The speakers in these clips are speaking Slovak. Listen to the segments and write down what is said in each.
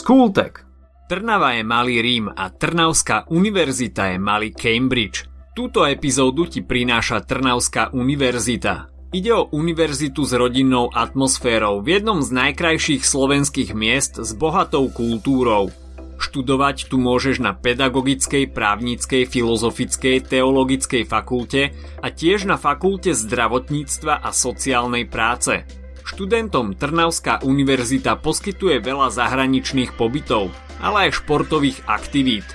Skultek. Trnava je malý Rím a Trnavská univerzita je malý Cambridge. Túto epizódu ti prináša Trnavská univerzita. Ide o univerzitu s rodinnou atmosférou v jednom z najkrajších slovenských miest s bohatou kultúrou. Študovať tu môžeš na pedagogickej, právnickej, filozofickej, teologickej fakulte a tiež na fakulte zdravotníctva a sociálnej práce. Študentom Trnavská univerzita poskytuje veľa zahraničných pobytov, ale aj športových aktivít,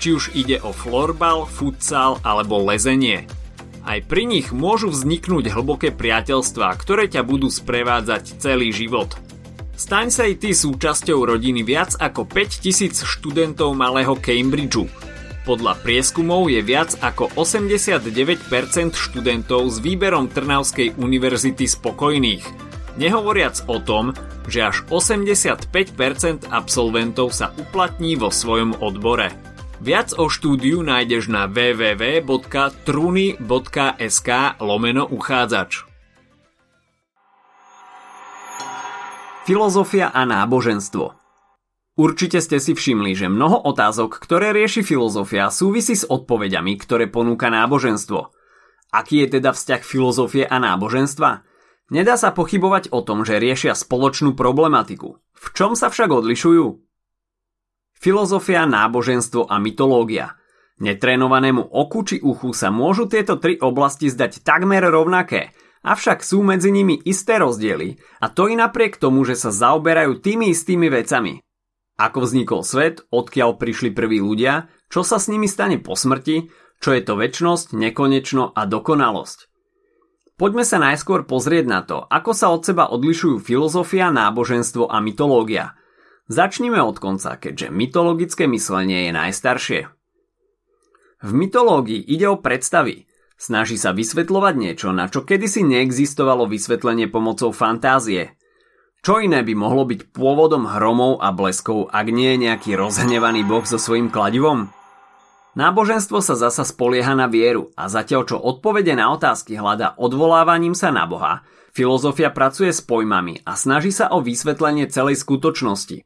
či už ide o florbal, futsal alebo lezenie. Aj pri nich môžu vzniknúť hlboké priateľstvá, ktoré ťa budú sprevádzať celý život. Staň sa aj ty súčasťou rodiny viac ako 5000 študentov malého Cambridgeu. Podľa prieskumov je viac ako 89% študentov s výberom Trnavskej univerzity spokojných. Nehovoriac o tom, že až 85% absolventov sa uplatní vo svojom odbore. Viac o štúdiu nájdeš na www.truny.sk lomeno uchádzač. Filozofia a náboženstvo Určite ste si všimli, že mnoho otázok, ktoré rieši filozofia, súvisí s odpovediami, ktoré ponúka náboženstvo. Aký je teda vzťah filozofie a náboženstva? Nedá sa pochybovať o tom, že riešia spoločnú problematiku. V čom sa však odlišujú? filozofia, náboženstvo a mytológia. Netrénovanému oku či uchu sa môžu tieto tri oblasti zdať takmer rovnaké, avšak sú medzi nimi isté rozdiely a to i napriek tomu, že sa zaoberajú tými istými vecami. Ako vznikol svet, odkiaľ prišli prví ľudia, čo sa s nimi stane po smrti, čo je to väčnosť, nekonečno a dokonalosť. Poďme sa najskôr pozrieť na to, ako sa od seba odlišujú filozofia, náboženstvo a mytológia – Začnime od konca, keďže mytologické myslenie je najstaršie. V mytológii ide o predstavy. Snaží sa vysvetľovať niečo, na čo kedysi neexistovalo vysvetlenie pomocou fantázie. Čo iné by mohlo byť pôvodom hromov a bleskov, ak nie je nejaký rozhnevaný boh so svojím kladivom? Náboženstvo sa zasa spolieha na vieru a zatiaľ čo odpovede na otázky hľada odvolávaním sa na Boha, filozofia pracuje s pojmami a snaží sa o vysvetlenie celej skutočnosti.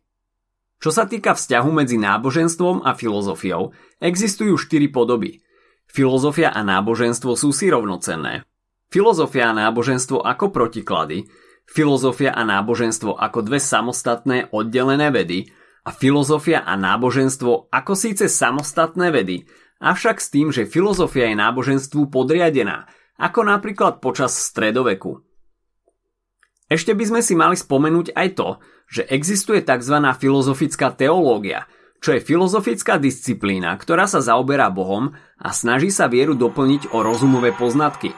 Čo sa týka vzťahu medzi náboženstvom a filozofiou, existujú štyri podoby. Filozofia a náboženstvo sú si rovnocenné. Filozofia a náboženstvo ako protiklady, filozofia a náboženstvo ako dve samostatné oddelené vedy a filozofia a náboženstvo ako síce samostatné vedy, avšak s tým, že filozofia je náboženstvu podriadená, ako napríklad počas stredoveku. Ešte by sme si mali spomenúť aj to, že existuje tzv. filozofická teológia, čo je filozofická disciplína, ktorá sa zaoberá Bohom a snaží sa vieru doplniť o rozumové poznatky.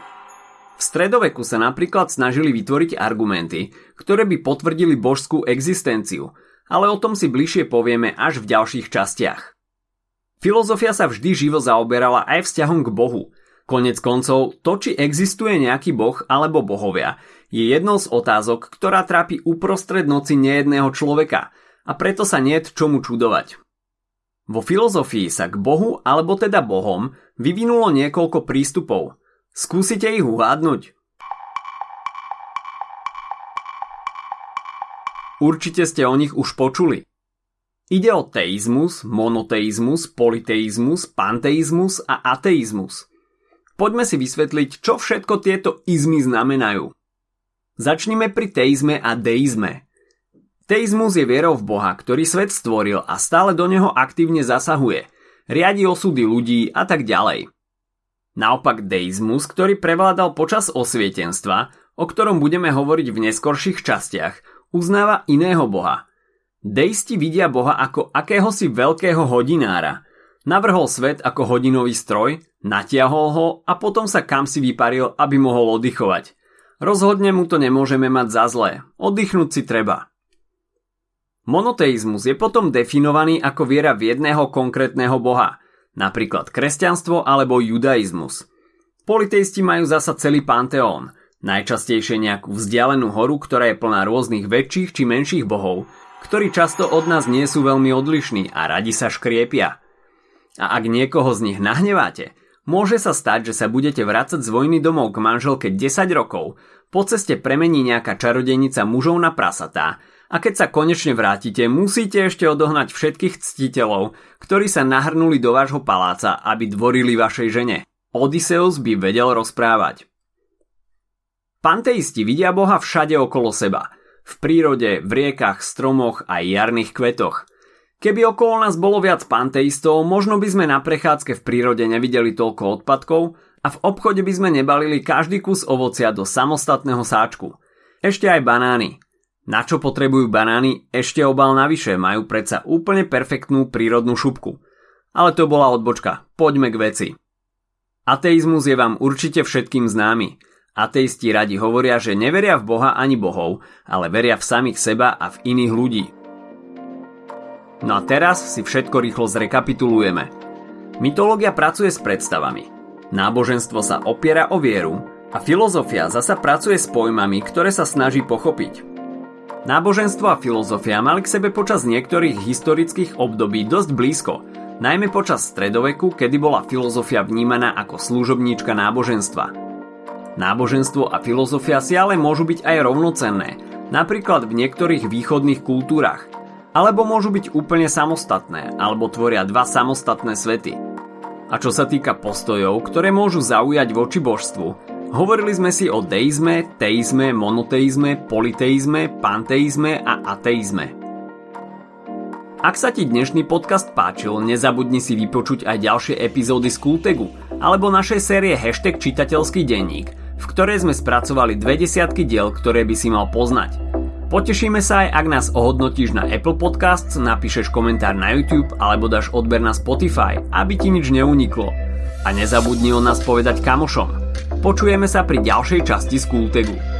V stredoveku sa napríklad snažili vytvoriť argumenty, ktoré by potvrdili božskú existenciu, ale o tom si bližšie povieme až v ďalších častiach. Filozofia sa vždy živo zaoberala aj vzťahom k Bohu. Konec koncov, to či existuje nejaký boh alebo bohovia, je jednou z otázok, ktorá trápi uprostred noci nejedného človeka a preto sa nie čomu čudovať. Vo filozofii sa k Bohu alebo teda Bohom vyvinulo niekoľko prístupov. Skúsite ich uhádnuť. Určite ste o nich už počuli. Ide o teizmus, monoteizmus, politeizmus, panteizmus a ateizmus. Poďme si vysvetliť, čo všetko tieto izmy znamenajú. Začnime pri teizme a deizme. Teizmus je vierou v Boha, ktorý svet stvoril a stále do neho aktívne zasahuje, riadi osudy ľudí a tak ďalej. Naopak deizmus, ktorý prevládal počas osvietenstva, o ktorom budeme hovoriť v neskorších častiach, uznáva iného boha. Deisti vidia boha ako akéhosi veľkého hodinára. Navrhol svet ako hodinový stroj, natiahol ho a potom sa kam si vyparil, aby mohol oddychovať – Rozhodne mu to nemôžeme mať za zlé. Oddychnúť si treba. Monoteizmus je potom definovaný ako viera v jedného konkrétneho boha, napríklad kresťanstvo alebo judaizmus. Politeisti majú zasa celý panteón, najčastejšie nejakú vzdialenú horu, ktorá je plná rôznych väčších či menších bohov, ktorí často od nás nie sú veľmi odlišní a radi sa škriepia. A ak niekoho z nich nahneváte, Môže sa stať, že sa budete vrácať z vojny domov k manželke 10 rokov, po ceste premení nejaká čarodenica mužov na prasatá A keď sa konečne vrátite, musíte ešte odohnať všetkých ctiteľov, ktorí sa nahrnuli do vášho paláca, aby dvorili vašej žene. Odysseus by vedel rozprávať. Panteisti vidia Boha všade okolo seba. V prírode, v riekach, stromoch a jarných kvetoch. Keby okolo nás bolo viac panteistov, možno by sme na prechádzke v prírode nevideli toľko odpadkov a v obchode by sme nebalili každý kus ovocia do samostatného sáčku. Ešte aj banány. Na čo potrebujú banány? Ešte obal navyše, majú predsa úplne perfektnú prírodnú šupku. Ale to bola odbočka, poďme k veci. Ateizmus je vám určite všetkým známy. Ateisti radi hovoria, že neveria v Boha ani bohov, ale veria v samých seba a v iných ľudí. No a teraz si všetko rýchlo zrekapitulujeme. Mytológia pracuje s predstavami. Náboženstvo sa opiera o vieru a filozofia zasa pracuje s pojmami, ktoré sa snaží pochopiť. Náboženstvo a filozofia mali k sebe počas niektorých historických období dosť blízko, najmä počas stredoveku, kedy bola filozofia vnímaná ako služobníčka náboženstva. Náboženstvo a filozofia si ale môžu byť aj rovnocenné, napríklad v niektorých východných kultúrach, alebo môžu byť úplne samostatné, alebo tvoria dva samostatné svety. A čo sa týka postojov, ktoré môžu zaujať voči božstvu, Hovorili sme si o deizme, teizme, monoteizme, politeizme, panteizme a ateizme. Ak sa ti dnešný podcast páčil, nezabudni si vypočuť aj ďalšie epizódy z Kultegu alebo našej série Hashtag čitateľský denník, v ktorej sme spracovali dve desiatky diel, ktoré by si mal poznať. Potešíme sa aj, ak nás ohodnotíš na Apple Podcasts, napíšeš komentár na YouTube alebo dáš odber na Spotify, aby ti nič neuniklo. A nezabudni o nás povedať kamošom. Počujeme sa pri ďalšej časti z Kultegu.